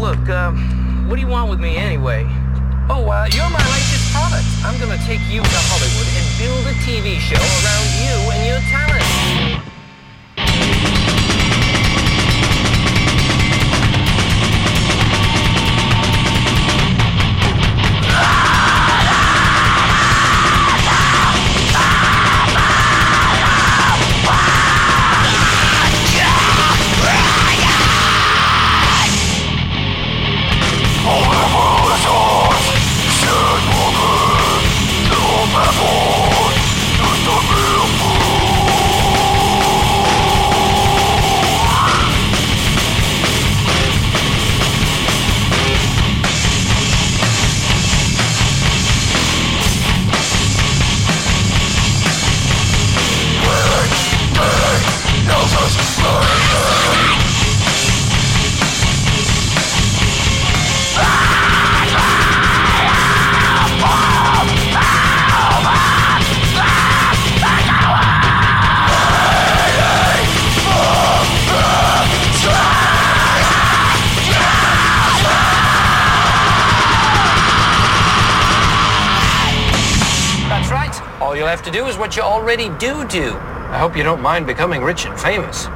look, uh, what do you want with me anyway? Oh, uh, you're my latest product. I'm gonna take you to Hollywood and build a TV show That's right. All you'll have to do is what you already do do. I hope you don't mind becoming rich and famous.